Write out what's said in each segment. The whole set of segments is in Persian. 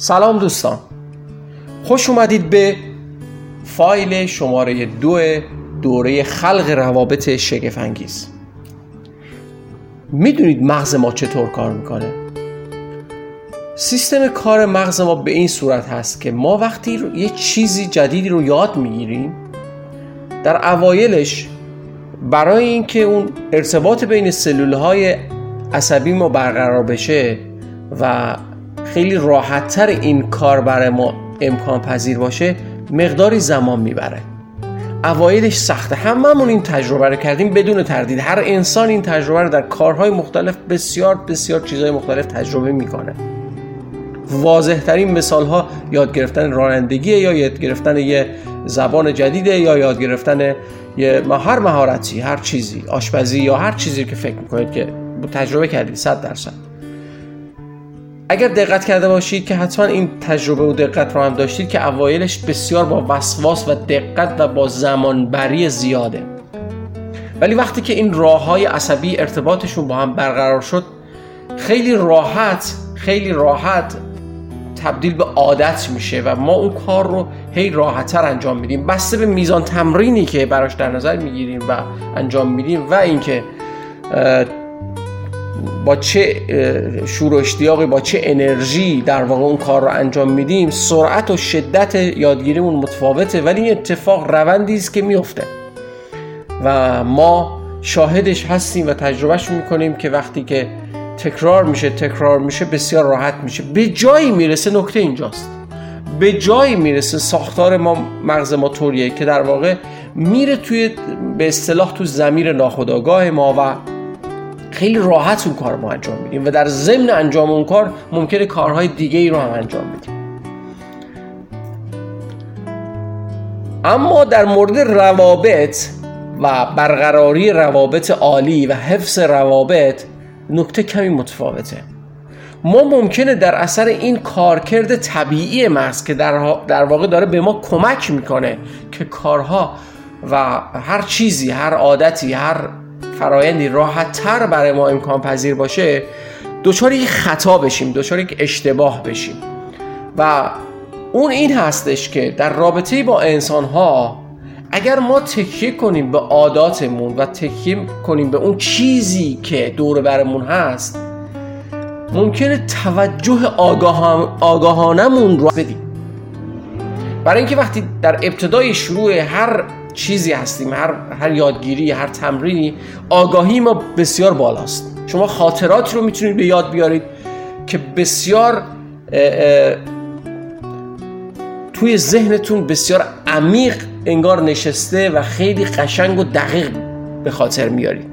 سلام دوستان. خوش اومدید به فایل شماره دو دوره خلق روابط شگفنگیز می‌دونید مغز ما چطور کار می‌کنه؟ سیستم کار مغز ما به این صورت هست که ما وقتی یه چیزی جدیدی رو یاد می‌گیریم در اوایلش برای اینکه اون ارتباط بین سلول های عصبی ما برقرار بشه و خیلی راحتتر این کار برای ما امکان پذیر باشه مقداری زمان می‌بره. اوایلش سخته. هممون این تجربه رو کردیم بدون تردید. هر انسان این تجربه رو در کارهای مختلف بسیار بسیار چیزهای مختلف تجربه می‌کنه. واضح ترین مثال ها یاد گرفتن رانندگی یا یاد گرفتن یه زبان جدیده یا یاد گرفتن یه هر مهارتی هر چیزی آشپزی یا هر چیزی که فکر می‌کنید که تجربه کردید صد درصد. اگر دقت کرده باشید که حتما این تجربه و دقت رو هم داشتید که اوایلش بسیار با وسواس و دقت و با زمانبری زیاده. ولی وقتی که این راه های عصبی ارتباطشون با هم برقرار شد خیلی راحت خیلی راحت تبدیل به عادت میشه و ما اون کار رو هی راحتتر انجام میدیم. بسته به میزان تمرینی که براش در نظر می‌گیریم و انجام میدیم و اینکه با چه شور و اشتیاقی با چه انرژی در واقع اون کار رو انجام میدیم سرعت و شدت یادگیریمون متفاوته ولی این اتفاق روندی است که میفته. و ما شاهدش هستیم و تجربهش می‌کنیم که وقتی که تکرار میشه تکرار میشه بسیار راحت میشه. به جایی می‌رسه نکته اینجاست. به جایی می‌رسه ساختار ما مغز ما طوریه که در واقع میره توی به اصطلاح تو زمیر ناخودآگاه ما و خیلی راحت اون کار ما انجام میدیم و در ضمن انجام اون کار ممکنه کارهای دیگه ای رو هم انجام بدیم. اما در مورد روابط و برقراری روابط عالی و حفظ روابط نکته کمی متفاوته. ما ممکنه در اثر این کارکرد طبیعی مغز که در, در واقع داره به ما کمک می‌کنه که کارها و هر چیزی هر عادتی هر فرایندی راحت تر برای ما امکان پذیر باشه دچار یک خطا بشیم دچار یک اشتباه بشیم. و اون این هستش که در رابطه با انسان ها اگر ما تکیه کنیم به عاداتمون و تکیه کنیم به اون چیزی که دور برمون هست ممکنه توجه آگاهان آگاهانمون رو بدیم برای اینکه وقتی در ابتدای شروع هر چیزی هستیم هر, هر یادگیری هر تمرینی آگاهی ما بسیار بالاست. شما خاطرات رو می‌تونید به یاد بیارید که بسیار توی ذهنتون بسیار عمیق انگار نشسته و خیلی قشنگ و دقیق به خاطر میارید.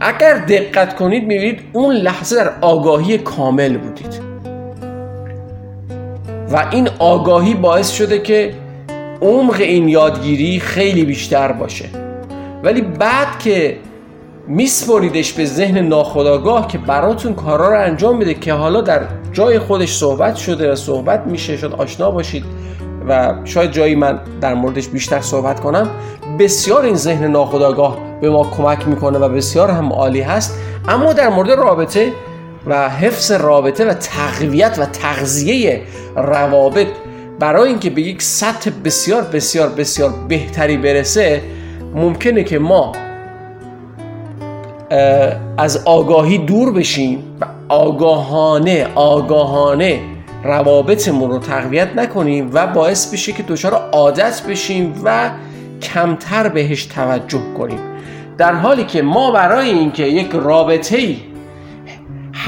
اگر دقت کنید می‌بینید اون لحظه در آگاهی کامل بودید. و این آگاهی باعث شده که عمق این یادگیری خیلی بیشتر باشه. ولی بعد که میسپریدش به ذهن ناخداگاه که براتون کارا رو انجام میده که حالا در جای خودش صحبت شده و صحبت میشه شد آشنا باشید و شاید جایی من در موردش بیشتر صحبت کنم بسیار این ذهن ناخداگاه به ما کمک می‌کنه و بسیار هم عالی هست. اما در مورد رابطه و حفظ رابطه و تقویت و تغذیه روابط برای اینکه به یک سطح بسیار بسیار بسیار بهتری برسه ممکنه که ما از آگاهی دور بشیم و آگاهانه آگاهانه روابطمون رو تقویت نکنیم و باعث بشه که دچار عادت بشیم و کمتر بهش توجه کنیم. در حالی که ما برای اینکه یک رابطه ای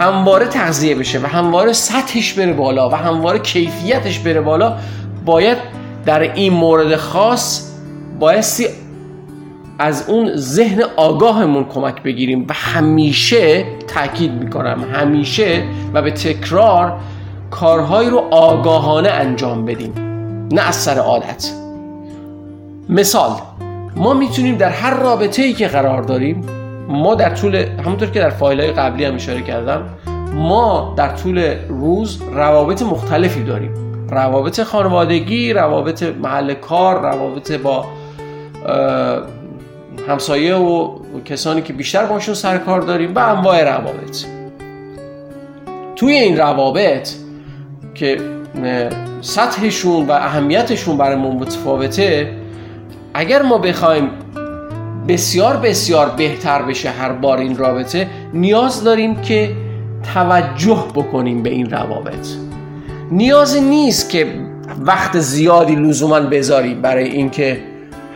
همواره تغذیه بشه و همواره سطحش بره بالا و همواره کیفیتش بره بالا باید در این مورد خاص بایستی از اون ذهن آگاهمون کمک بگیریم و همیشه تاکید می‌کنم همیشه و به تکرار کارهایی رو آگاهانه انجام بدیم نه از سر عادت. مثال ما می‌تونیم در هر رابطه ای که قرار داریم ما در طول همونطور که در فایل های قبلی هم اشاره کردم ما در طول روز روابط مختلفی داریم. روابط خانوادگی روابط محل کار روابط با همسایه و کسانی که بیشتر باشون سر کار داریم و انواع روابط. توی این روابط که سطحشون و اهمیتشون برای ما متفاوته اگر ما بخوایم بسیار بسیار بهتر بشه هر بار این رابطه نیاز داریم که توجه بکنیم به این روابط. نیازی نیست که وقت زیادی لزوما بذاریم برای اینکه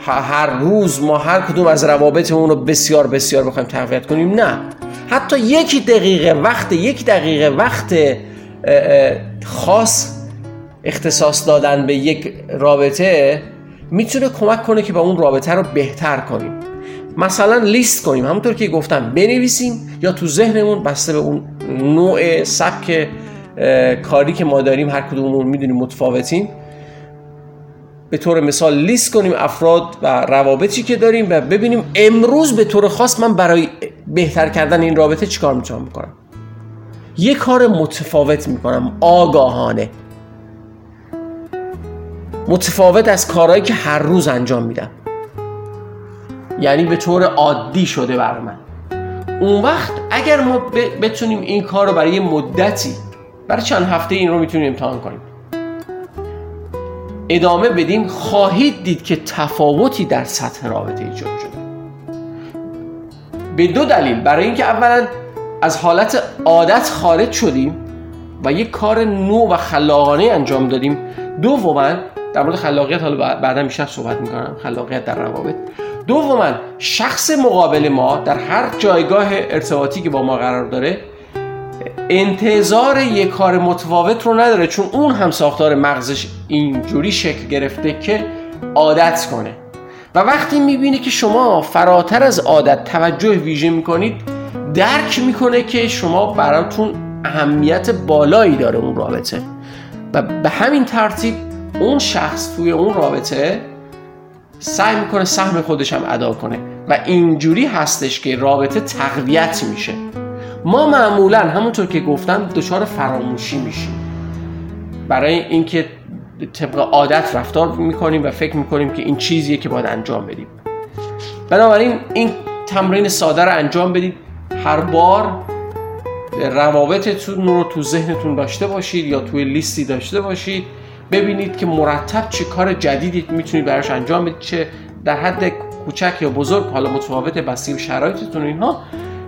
هر روز ما هر کدوم از روابطمون رو بسیار بسیار بخوایم تقویت کنیم نه. حتی یک دقیقه وقت یک دقیقه وقت خاص اختصاص دادن به یک رابطه می‌تونه کمک کنه که با اون رابطه رو بهتر کنیم. مثلا لیست کنیم. همونطور که گفتم بنویسیم یا تو ذهنمون بسته به اون نوع سبک کاری که ما داریم هر کدوممون می‌دونیم متفاوتیم. به طور مثال لیست کنیم افراد و روابطی که داریم و ببینیم امروز به طور خاص من برای بهتر کردن این رابطه چیکار می‌تونم بکنم؟ یه کار متفاوت می‌کنم آگاهانه. متفاوت از کارهایی که هر روز انجام میدم. یعنی به طور عادی شده بر من. اون وقت اگر ما بتونیم این کار رو برای مدتی برای چند هفته این رو می‌تونیم امتحان کنیم. ادامه بدیم خواهید دید که تفاوتی در سطح رابطه ایجاد شده. به دو دلیل. برای اینکه اولا از حالت عادت خارج شدیم و یک کار نو و خلاقانه انجام دادیم. دوما در مورد خلاقیت حالا بعدا بیشتر صحبت می‌کنم. خلاقیت در روابط. دوما شخص مقابل ما در هر جایگاه ارتباطی که با ما قرار داره انتظار یک کار متفاوت رو نداره چون اون هم ساختار مغزش اینجوری شکل گرفته که عادت کنه. و وقتی می‌بینه که شما فراتر از عادت توجه ویژه می‌کنید درک می‌کنه که شما براتون اهمیت بالایی داره اون رابطه. و به همین ترتیب اون شخص توی اون رابطه سعی می‌کنه سهم خودش هم ادا کنه. و اینجوری هستش که رابطه تقویت میشه. ما معمولا همونطور که گفتم دچار فراموشی میشیم. برای اینکه طبق عادت رفتار می‌کنیم و فکر می‌کنیم که این چیزیه که باید انجام بدیم. بنابراین این تمرین ساده رو انجام بدید. هر بار روابطتون رو تو ذهنتون داشته باشید یا توی لیستی داشته باشید. ببینید که مرتب چه کار جدیدی می‌تونید براش انجام بدید چه در حد کوچک یا بزرگ حالا متفاوت بستگی شرایطتون اینها.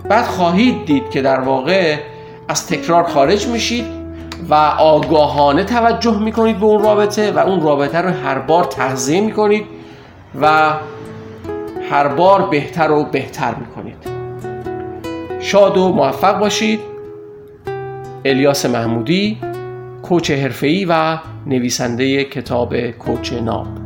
بعد خواهید دید که در واقع از تکرار خارج میشید و آگاهانه توجه می‌کنید به اون رابطه و اون رابطه رو هر بار تغذیه می‌کنید و هر بار بهتر و بهتر می‌کنید. شاد و موفق باشید. الیاس محمودی کوچ حرفه‌ای و نویسنده کتاب کوچ ناب.